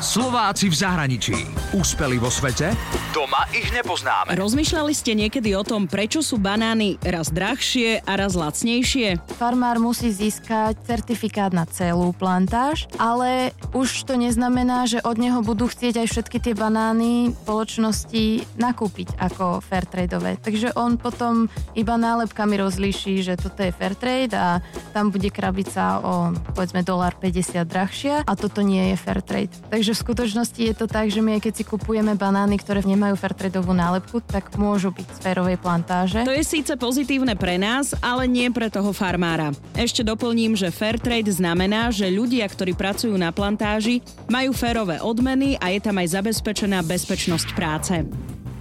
Slováci v zahraničí. Úspeli vo svete? Doma ich nepoznáme. Rozmýšľali ste niekedy o tom, prečo sú banány raz drahšie a raz lacnejšie? Farmár musí získať certifikát na celú plantáž, ale už to neznamená, že od neho budú chcieť aj všetky tie banány spoločnosti nakúpiť ako fairtradeové. Takže on potom iba nálepkami rozlíši, že toto je fairtrade a tam bude krabica o povedzme dolar 50 drahšia a toto nie je fairtrade. Takže Takže v skutočnosti je to tak, že my keď si kupujeme banány, ktoré nemajú fairtradeovú nálepku, tak môžu byť z férovej plantáže. To je síce pozitívne pre nás, ale nie pre toho farmára. Ešte doplním, že fairtrade znamená, že ľudia, ktorí pracujú na plantáži, majú férové odmeny a je tam aj zabezpečená bezpečnosť práce.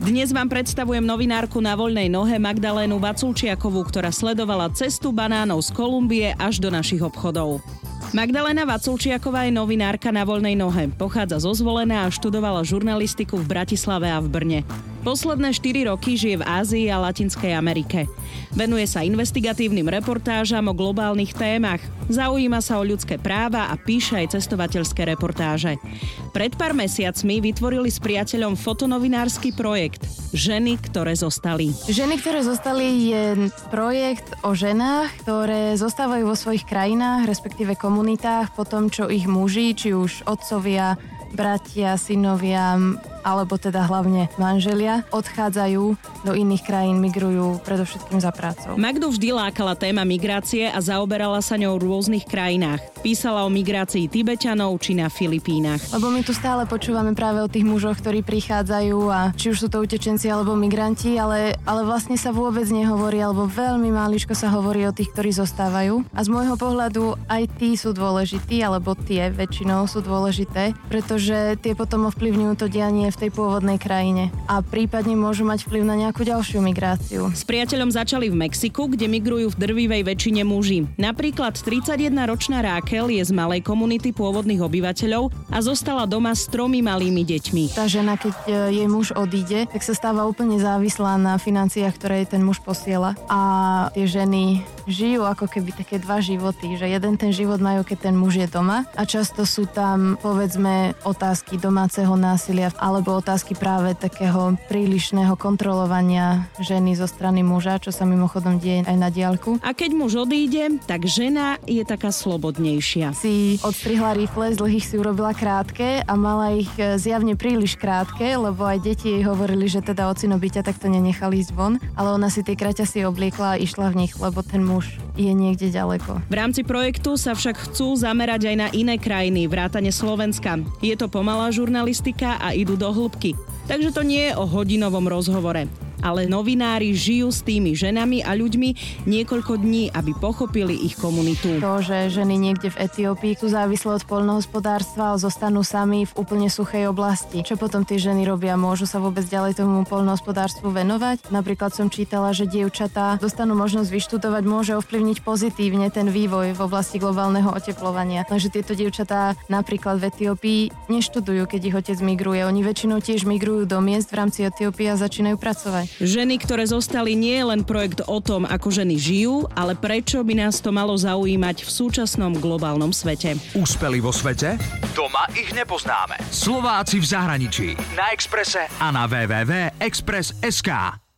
Dnes vám predstavujem novinárku na voľnej nohe Magdalénu Vaculčiakovú, ktorá sledovala cestu banánov z Kolumbie až do našich obchodov. Magdalena Vaculčiaková je novinárka na voľnej nohe. Pochádza zo zvolená a študovala žurnalistiku v Bratislave a v Brne. Posledné 4 roky žije v Ázii a Latinskej Amerike. Venuje sa investigatívnym reportážam o globálnych témach, zaujíma sa o ľudské práva a píše aj cestovateľské reportáže. Pred pár mesiacmi vytvorili s priateľom fotonovinársky projekt Ženy, ktoré zostali. Ženy, ktoré zostali je projekt o ženách, ktoré zostávajú vo svojich krajinách, respektíve komunitách po tom, čo ich muži, či už otcovia, bratia, synovia, alebo teda hlavne manželia, odchádzajú do iných krajín, migrujú predovšetkým za prácou. Magdu vždy lákala téma migrácie a zaoberala sa ňou v rôznych krajinách. Písala o migrácii Tibetanov či na Filipínach. Lebo my tu stále počúvame práve o tých mužoch, ktorí prichádzajú a či už sú to utečenci alebo migranti, ale, ale vlastne sa vôbec nehovorí, alebo veľmi máliško sa hovorí o tých, ktorí zostávajú. A z môjho pohľadu aj tí sú dôležití, alebo tie väčšinou sú dôležité, pretože tie potom ovplyvňujú to dianie v tej pôvodnej krajine a prípadne môžu mať vplyv na nejakú ďalšiu migráciu. S priateľom začali v Mexiku, kde migrujú v drvivej väčšine muži. Napríklad 31-ročná Rákel je z malej komunity pôvodných obyvateľov a zostala doma s tromi malými deťmi. Tá žena, keď e, jej muž odíde, tak sa stáva úplne závislá na financiách, ktoré jej ten muž posiela. A tie ženy žijú ako keby také dva životy, že jeden ten život majú, keď ten muž je doma a často sú tam povedzme otázky domáceho násilia alebo otázky práve takého prílišného kontrolovania ženy zo strany muža, čo sa mimochodom deje aj na diálku. A keď muž odíde, tak žena je taká slobodnejšia. Si odstrihla rifle, z dlhých si urobila krátke a mala ich e, zjavne príliš krátke, lebo aj deti jej hovorili, že teda ocino by ťa takto nenechali ísť von, ale ona si tie kraťasy obliekla a išla v nich, lebo ten muž už je niekde ďaleko. V rámci projektu sa však chcú zamerať aj na iné krajiny, vrátane Slovenska. Je to pomalá žurnalistika a idú do hĺbky. Takže to nie je o hodinovom rozhovore ale novinári žijú s tými ženami a ľuďmi niekoľko dní, aby pochopili ich komunitu. To, že ženy niekde v Etiópii sú závislé od poľnohospodárstva a zostanú sami v úplne suchej oblasti. Čo potom tie ženy robia? Môžu sa vôbec ďalej tomu poľnohospodárstvu venovať? Napríklad som čítala, že dievčatá dostanú možnosť vyštudovať, môže ovplyvniť pozitívne ten vývoj v oblasti globálneho oteplovania. Takže tieto dievčatá napríklad v Etiópii neštudujú, keď ich otec migruje. Oni väčšinou tiež migrujú do miest v rámci Etiópie a začínajú pracovať. Ženy, ktoré zostali, nie je len projekt o tom, ako ženy žijú, ale prečo by nás to malo zaujímať v súčasnom globálnom svete. Úspeli vo svete? Doma ich nepoznáme. Slováci v zahraničí. Na Exprese a na www.express.sk.